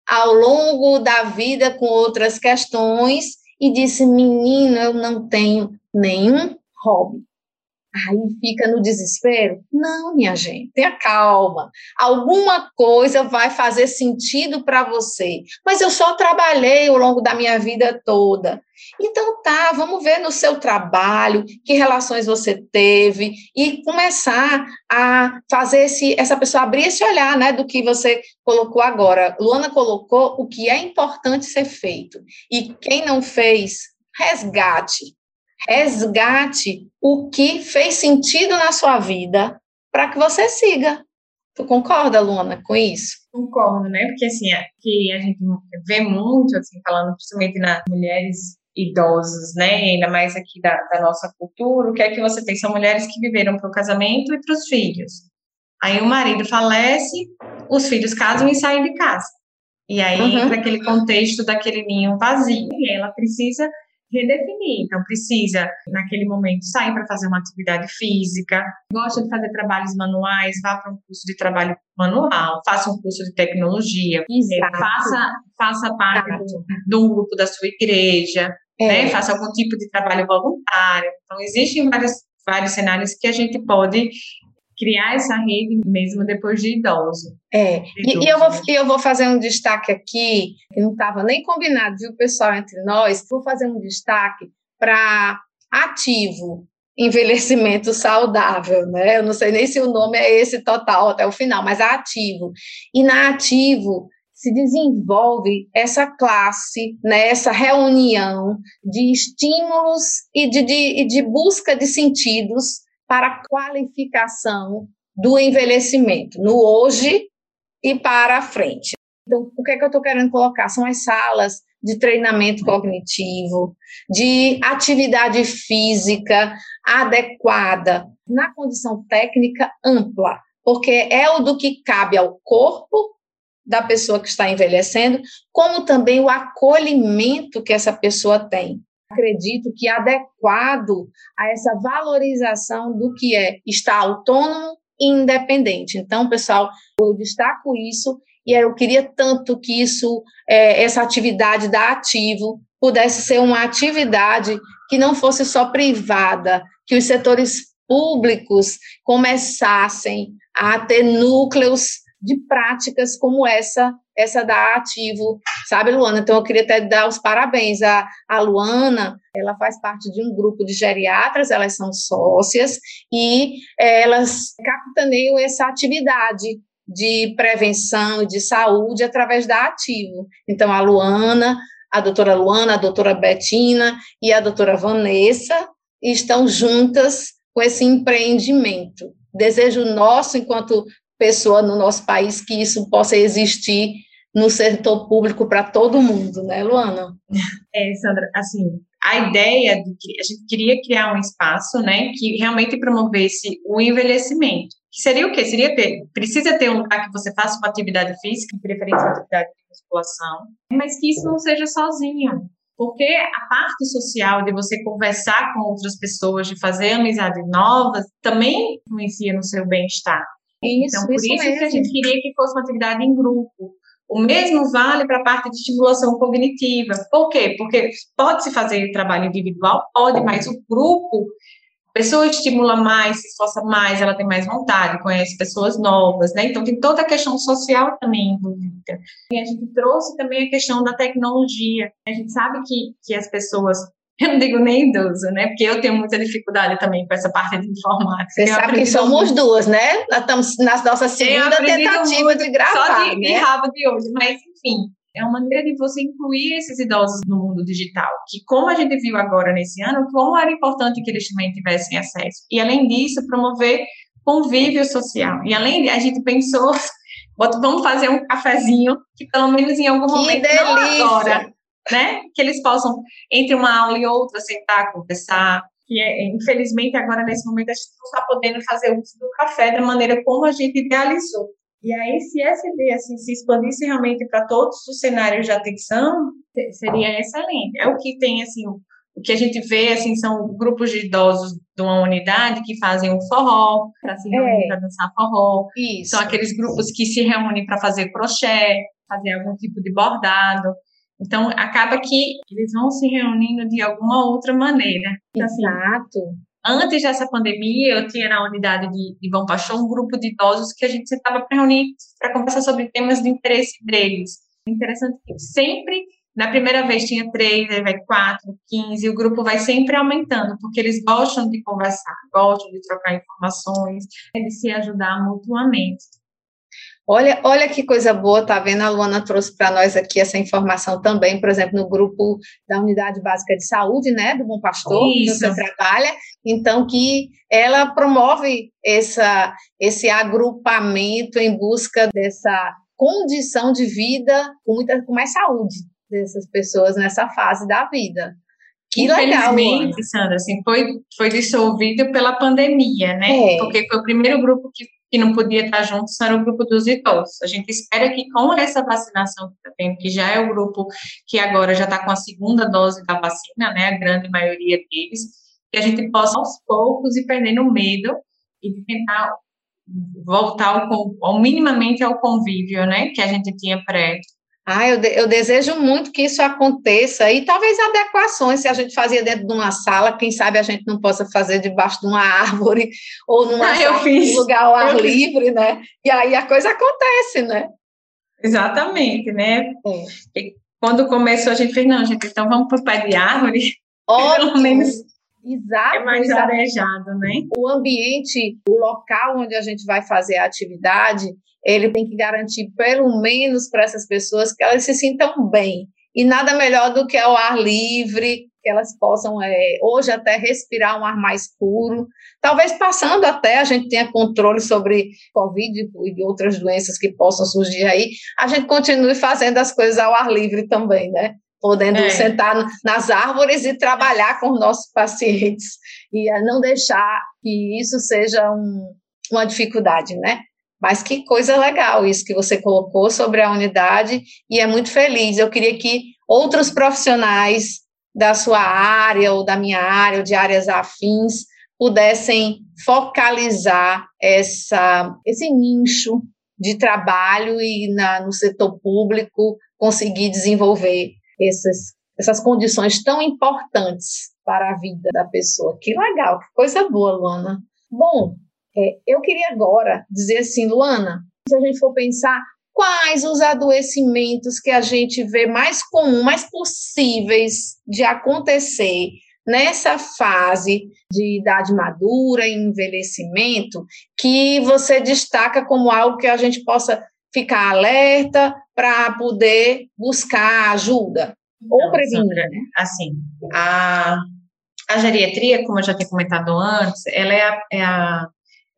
ao longo da vida com outras questões, e disse: Menino, eu não tenho nenhum hobby. Aí fica no desespero? Não, minha gente, tenha calma. Alguma coisa vai fazer sentido para você. Mas eu só trabalhei ao longo da minha vida toda. Então tá, vamos ver no seu trabalho que relações você teve e começar a fazer esse, essa pessoa abrir esse olhar, né, do que você colocou agora. Luana colocou o que é importante ser feito. E quem não fez, resgate resgate o que fez sentido na sua vida para que você siga. Tu concorda, Luana, com isso? Concordo, né? Porque assim, é que a gente vê muito, assim, falando principalmente nas mulheres idosas, né? Ainda mais aqui da, da nossa cultura, o que é que você tem? São mulheres que viveram para o casamento e para os filhos. Aí o marido falece, os filhos casam e saem de casa. E aí uhum. entra aquele contexto daquele ninho vazio, e ela precisa redefinir. Então, precisa, naquele momento, sair para fazer uma atividade física, gosta de fazer trabalhos manuais, vá para um curso de trabalho manual, faça um curso de tecnologia, Exato. faça, faça parte do, do grupo da sua igreja, é. né? faça algum tipo de trabalho voluntário. Então, existem vários, vários cenários que a gente pode criar essa rede mesmo depois de idoso. É, e, e, eu, vou, eu vou fazer um destaque aqui, que não estava nem combinado, viu, pessoal, entre nós, vou fazer um destaque para ativo, envelhecimento saudável, né? Eu não sei nem se o nome é esse total até o final, mas ativo. E na ativo se desenvolve essa classe, né, essa reunião de estímulos e de, de, de busca de sentidos para a qualificação do envelhecimento, no hoje e para a frente. Então, o que é que eu estou querendo colocar? São as salas de treinamento cognitivo, de atividade física adequada, na condição técnica ampla, porque é o do que cabe ao corpo da pessoa que está envelhecendo, como também o acolhimento que essa pessoa tem acredito que adequado a essa valorização do que é estar autônomo e independente. Então, pessoal, eu destaco isso e eu queria tanto que isso, é, essa atividade da Ativo, pudesse ser uma atividade que não fosse só privada, que os setores públicos começassem a ter núcleos de práticas como essa essa da Ativo, sabe, Luana? Então, eu queria até dar os parabéns. A, a Luana, ela faz parte de um grupo de geriatras, elas são sócias, e é, elas capitaneiam essa atividade de prevenção e de saúde através da Ativo. Então, a Luana, a doutora Luana, a doutora Betina e a doutora Vanessa estão juntas com esse empreendimento. Desejo nosso, enquanto pessoa no nosso país que isso possa existir no setor público para todo mundo, né, Luana? [laughs] É, Sandra, assim, a ideia de que a gente queria criar um espaço, né, que realmente promovesse o envelhecimento. Que seria o quê? Seria ter, precisa ter um lugar que você faça uma atividade física, preferência uma atividade de musculação, mas que isso não seja sozinho. Porque a parte social de você conversar com outras pessoas, de fazer amizades novas, também influencia no seu bem-estar. Isso, então, por isso, isso que a gente queria que fosse uma atividade em grupo. O mesmo vale para a parte de estimulação cognitiva. Por quê? Porque pode se fazer trabalho individual, pode, mas o grupo, a pessoa estimula mais, se esforça mais, ela tem mais vontade, conhece pessoas novas, né? Então tem toda a questão social também envolvida. E a gente trouxe também a questão da tecnologia. A gente sabe que, que as pessoas eu não digo nem idoso, né? Porque eu tenho muita dificuldade também com essa parte de informática. Você sabe que somos muito. duas, né? Nós estamos nas nossas segunda tentativa de gravar. Só de, né? de rabo de hoje, mas enfim. É uma maneira de você incluir esses idosos no mundo digital, que como a gente viu agora nesse ano, como era importante que eles também tivessem acesso. E além disso, promover convívio social. E além de, a gente pensou, [laughs] vamos fazer um cafezinho, que pelo menos em algum que momento, delícia. não agora, né? Que eles possam, entre uma aula e outra, sentar, conversar. Que é, infelizmente, agora, nesse momento, a gente não está podendo fazer uso do café da maneira como a gente idealizou. E aí, se essa ideia assim, se expandisse realmente para todos os cenários de atenção, seria excelente. É o que tem, assim, o, o que a gente vê, assim, são grupos de idosos de uma unidade que fazem um forró, para se reunir é. para dançar forró. Isso. São aqueles grupos que se reúnem para fazer crochê, fazer algum tipo de bordado. Então, acaba que eles vão se reunindo de alguma outra maneira. Então, assim, Exato. Antes dessa pandemia, eu tinha na unidade de, de Bom um grupo de idosos que a gente sentava para reunir, para conversar sobre temas de interesse deles. Interessante que sempre, na primeira vez tinha três, aí vai quatro, quinze, e o grupo vai sempre aumentando, porque eles gostam de conversar, gostam de trocar informações, de se ajudar mutuamente. Olha, olha que coisa boa, tá vendo? A Luana trouxe para nós aqui essa informação também, por exemplo, no grupo da Unidade Básica de Saúde, né, do Bom Pastor, Isso. que você trabalha, então que ela promove essa, esse agrupamento em busca dessa condição de vida com, muita, com mais saúde dessas pessoas nessa fase da vida. Que legal, Sandra, assim, foi, foi dissolvido pela pandemia, né? É. Porque foi o primeiro grupo que que não podia estar junto era o grupo dos idosos. A gente espera que com essa vacinação que está tendo, que já é o grupo que agora já está com a segunda dose da vacina, né, a grande maioria deles, que a gente possa aos poucos ir perdendo medo e tentar voltar ao, ao minimamente ao convívio, né, que a gente tinha pré ah, eu, de, eu, desejo muito que isso aconteça e talvez adequações, se a gente fazia dentro de uma sala, quem sabe a gente não possa fazer debaixo de uma [laughs] árvore ou numa ah, sala, um lugar ao ar livre, né? E aí a coisa acontece, né? Exatamente, né? É. Quando começou a gente fez, não, gente, então vamos para o pé de árvore, [laughs] Ótimo. pelo menos Exato, é mais arejado, né? O ambiente, o local onde a gente vai fazer a atividade, ele tem que garantir, pelo menos para essas pessoas, que elas se sintam bem. E nada melhor do que ao ar livre, que elas possam, é, hoje, até respirar um ar mais puro. Talvez passando até a gente tenha controle sobre Covid e outras doenças que possam surgir aí, a gente continue fazendo as coisas ao ar livre também, né? Podendo é. sentar nas árvores e trabalhar com os nossos pacientes. E não deixar que isso seja um, uma dificuldade, né? Mas que coisa legal isso que você colocou sobre a unidade e é muito feliz. Eu queria que outros profissionais da sua área ou da minha área ou de áreas afins pudessem focalizar essa, esse nicho de trabalho e na, no setor público conseguir desenvolver essas, essas condições tão importantes para a vida da pessoa. Que legal, que coisa boa, Luana. Bom, é, eu queria agora dizer assim, Luana, se a gente for pensar quais os adoecimentos que a gente vê mais comum, mais possíveis de acontecer nessa fase de idade madura envelhecimento, que você destaca como algo que a gente possa ficar alerta para poder buscar ajuda ou prevenir. Sandra, né? Assim, a, a geriatria, como eu já tinha comentado antes, ela é a, é a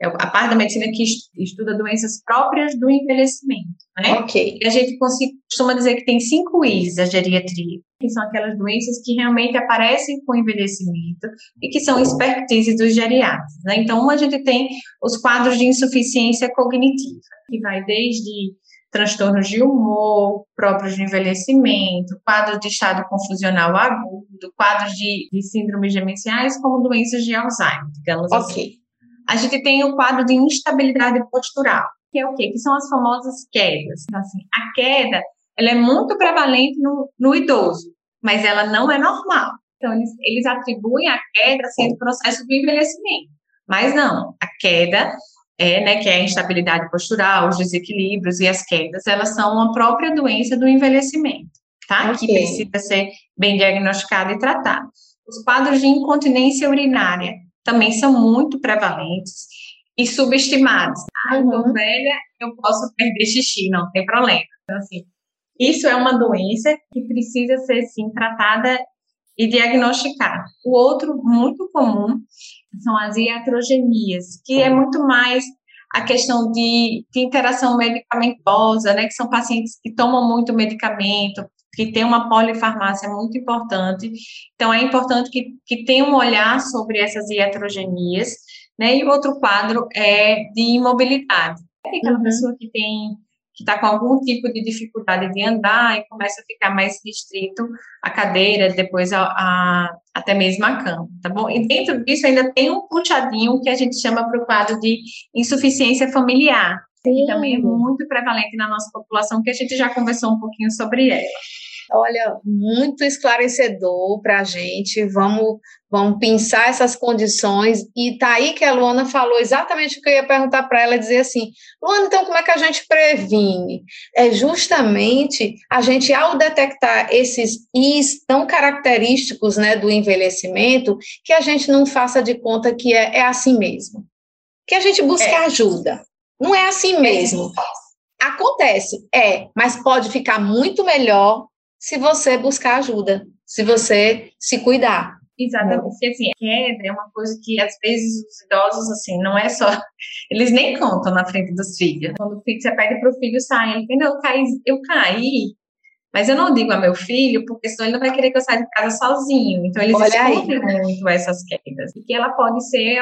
é a parte da medicina que estuda doenças próprias do envelhecimento, né? Ok. E a gente costuma dizer que tem cinco I's a geriatria, que são aquelas doenças que realmente aparecem com o envelhecimento e que são expertise dos geriatras, né? Então, a gente tem os quadros de insuficiência cognitiva, que vai desde transtornos de humor próprios de envelhecimento, quadros de estado confusional agudo, quadros de, de síndromes demenciais, como doenças de Alzheimer, digamos okay. assim. A gente tem o quadro de instabilidade postural, que é o quê? Que são as famosas quedas. Então, assim, a queda, ela é muito prevalente no, no idoso, mas ela não é normal. Então, eles, eles atribuem a queda sendo processo do envelhecimento. Mas não, a queda é, né, que é a instabilidade postural, os desequilíbrios e as quedas, elas são uma própria doença do envelhecimento, tá? Okay. Que precisa ser bem diagnosticada e tratada. Os quadros de incontinência urinária também são muito prevalentes e subestimados. Ah, eu tô uhum. velha, eu posso perder xixi, não tem problema. Então, assim, isso é uma doença que precisa ser, sim, tratada e diagnosticada. O outro, muito comum, são as iatrogenias, que é muito mais a questão de, de interação medicamentosa, né, que são pacientes que tomam muito medicamento, que tem uma polifarmácia muito importante. Então, é importante que, que tenha um olhar sobre essas iatrogenias, né? E o outro quadro é de imobilidade. É aquela uhum. pessoa que tem que está com algum tipo de dificuldade de andar e começa a ficar mais restrito a cadeira, depois a, a, até mesmo a cama, tá bom? E dentro disso ainda tem um puxadinho que a gente chama para o quadro de insuficiência familiar, Sim. que também é muito prevalente na nossa população, que a gente já conversou um pouquinho sobre ela. Olha, muito esclarecedor para a gente. Vamos, vamos pensar essas condições. E tá aí que a Luana falou exatamente o que eu ia perguntar para ela, dizer assim, Luana, então como é que a gente previne? É justamente a gente, ao detectar esses Is tão característicos né, do envelhecimento, que a gente não faça de conta que é, é assim mesmo. Que a gente busque é. ajuda. Não é assim mesmo. É. Acontece, é, mas pode ficar muito melhor se você buscar ajuda, se você se cuidar. Exatamente, porque assim, queda é uma coisa que às vezes os idosos, assim, não é só. [laughs] Eles nem contam na frente dos filhos. Quando o filho, você pede para o filho sair, ele entendeu? Eu caí, eu caí, mas eu não digo a meu filho, porque senão ele não vai querer que eu saia de casa sozinho. Então, eles escondem muito essas quedas. E que ela pode ser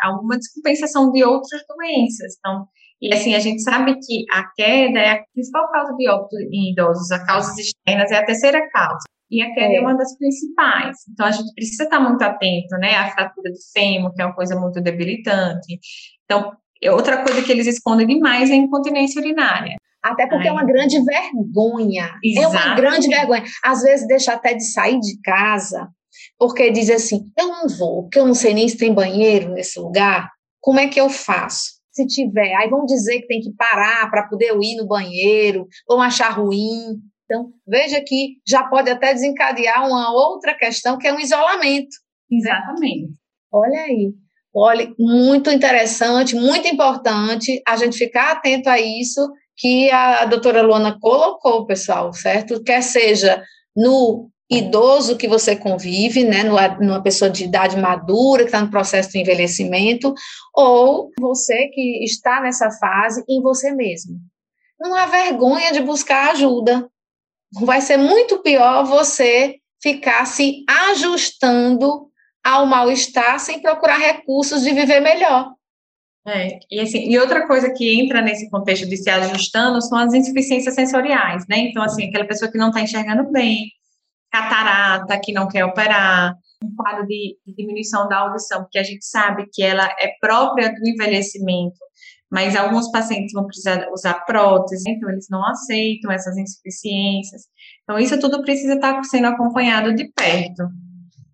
alguma descompensação de outras doenças. Então, e assim, a gente sabe que a queda é a principal causa de óbito em idosos, a causas externas é a terceira causa. E a queda é. é uma das principais. Então, a gente precisa estar muito atento, né? A fratura do fêmur, que é uma coisa muito debilitante. Então, é outra coisa que eles escondem demais é a incontinência urinária. Até porque Ai. é uma grande vergonha. Exato. É uma grande vergonha. Às vezes deixa até de sair de casa, porque diz assim: eu não vou, porque eu não sei nem se tem banheiro nesse lugar. Como é que eu faço? Se tiver. Aí vão dizer que tem que parar para poder ir no banheiro, vão achar ruim. Então, veja que já pode até desencadear uma outra questão, que é um isolamento. Exatamente. Né? Olha aí. Olha, muito interessante, muito importante a gente ficar atento a isso que a doutora Luana colocou, pessoal, certo? Quer seja no idoso que você convive, né, numa pessoa de idade madura, que está no processo de envelhecimento, ou você que está nessa fase em você mesmo. Não há vergonha de buscar ajuda. Vai ser muito pior você ficar se ajustando ao mal-estar sem procurar recursos de viver melhor. É, e, assim, e outra coisa que entra nesse contexto de se ajustando são as insuficiências sensoriais, né? Então, assim, aquela pessoa que não está enxergando bem, catarata, que não quer operar, um quadro de, diminuição da audição, porque a gente sabe que ela é própria do envelhecimento, mas alguns pacientes vão precisar usar prótese, então eles não aceitam essas insuficiências. Então, isso tudo precisa estar sendo acompanhado de perto.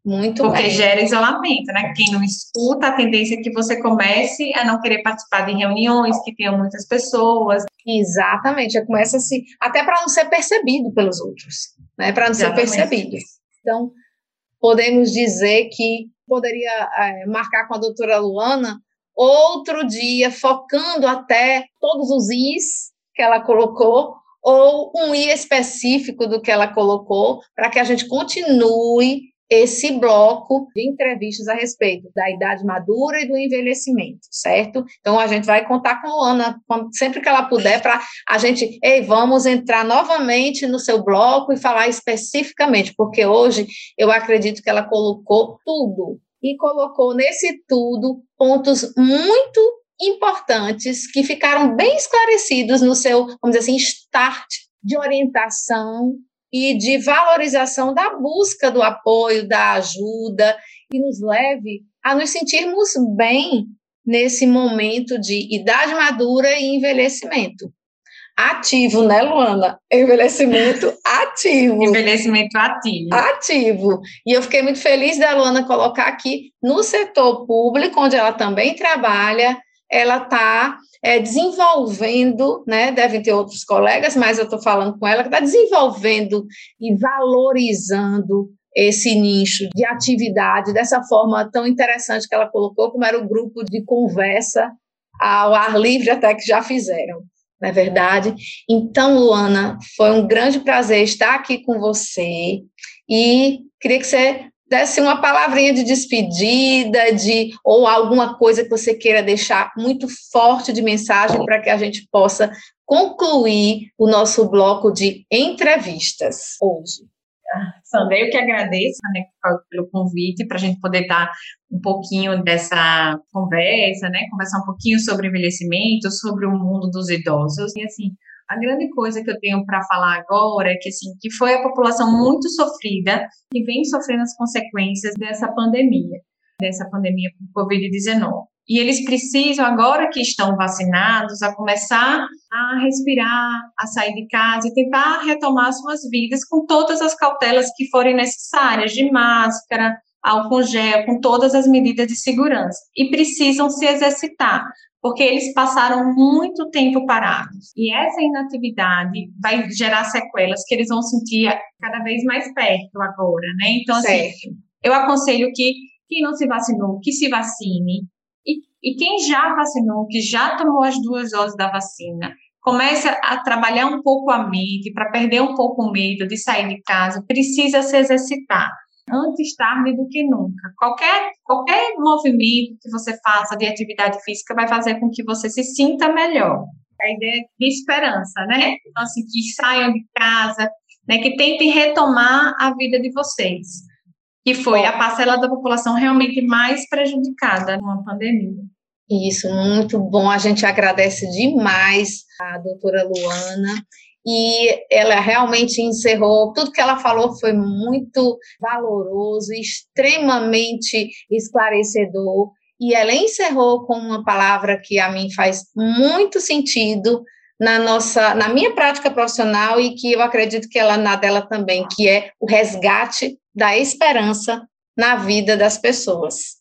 Muito Porque bem. gera isolamento, né? Quem não escuta, a tendência é que você comece a não querer participar de reuniões que tenham muitas pessoas. Exatamente, já começa assim, até para não ser percebido pelos outros né, para não ser percebido. Então, podemos dizer que poderia é, marcar com a doutora Luana outro dia, focando até todos os Is que ela colocou, ou um I específico do que ela colocou, para que a gente continue esse bloco de entrevistas a respeito da idade madura e do envelhecimento, certo? Então a gente vai contar com a Ana sempre que ela puder para a gente, ei, vamos entrar novamente no seu bloco e falar especificamente, porque hoje eu acredito que ela colocou tudo e colocou nesse tudo pontos muito importantes que ficaram bem esclarecidos no seu, vamos dizer assim, start de orientação e de valorização da busca do apoio, da ajuda, e nos leve a nos sentirmos bem nesse momento de idade madura e envelhecimento. Ativo, né, Luana? Envelhecimento [laughs] ativo. Envelhecimento ativo. Ativo. E eu fiquei muito feliz da Luana colocar aqui no setor público, onde ela também trabalha, ela está é, desenvolvendo, né, devem ter outros colegas, mas eu estou falando com ela, que está desenvolvendo e valorizando esse nicho de atividade dessa forma tão interessante que ela colocou, como era o grupo de conversa ao ar livre até que já fizeram, não é verdade? Então, Luana, foi um grande prazer estar aqui com você e queria que você desse uma palavrinha de despedida, de ou alguma coisa que você queira deixar muito forte de mensagem para que a gente possa concluir o nosso bloco de entrevistas hoje. Sandra, eu que agradeço né, pelo convite para a gente poder dar um pouquinho dessa conversa, né? Conversar um pouquinho sobre envelhecimento, sobre o mundo dos idosos. E assim, a grande coisa que eu tenho para falar agora é que, assim, que foi a população muito sofrida que vem sofrendo as consequências dessa pandemia, dessa pandemia por Covid-19. E eles precisam, agora que estão vacinados, a começar a respirar, a sair de casa e tentar retomar suas vidas com todas as cautelas que forem necessárias, de máscara, álcool gel, com todas as medidas de segurança. E precisam se exercitar, porque eles passaram muito tempo parados. E essa inatividade vai gerar sequelas que eles vão sentir cada vez mais perto agora, né? Então, assim, eu aconselho que quem não se vacinou, que se vacine. E, e quem já vacinou, que já tomou as duas doses da vacina, começa a trabalhar um pouco a mente para perder um pouco o medo de sair de casa, precisa se exercitar antes tarde do que nunca. Qualquer, qualquer movimento que você faça de atividade física vai fazer com que você se sinta melhor. A ideia de esperança, né? Então, assim, que saiam de casa, né? Que tentem retomar a vida de vocês, que foi a parcela da população realmente mais prejudicada numa pandemia. Isso, muito bom. A gente agradece demais a doutora Luana e ela realmente encerrou, tudo que ela falou foi muito valoroso, extremamente esclarecedor, e ela encerrou com uma palavra que a mim faz muito sentido na nossa, na minha prática profissional e que eu acredito que ela na dela também, que é o resgate da esperança na vida das pessoas.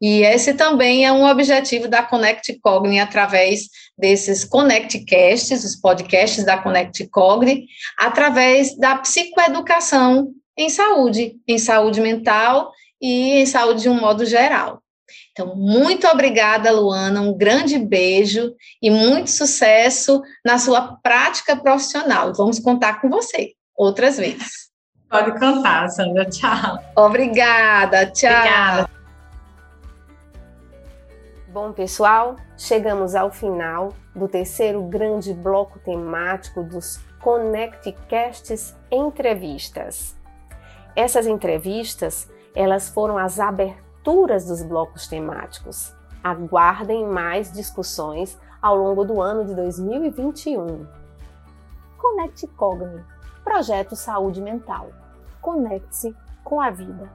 E esse também é um objetivo da Connect Cogni através desses ConnectCasts, os podcasts da Connect Cogni, através da psicoeducação em saúde, em saúde mental e em saúde de um modo geral. Então, muito obrigada, Luana, um grande beijo e muito sucesso na sua prática profissional. Vamos contar com você outras vezes. Pode contar, Sandra. Tchau. Obrigada, tchau. Obrigada. Bom, pessoal, chegamos ao final do terceiro grande bloco temático dos ConnectCasts Entrevistas. Essas entrevistas, elas foram as aberturas dos blocos temáticos. Aguardem mais discussões ao longo do ano de 2021. Conecte Cogni, projeto Saúde Mental. Conecte-se com a vida.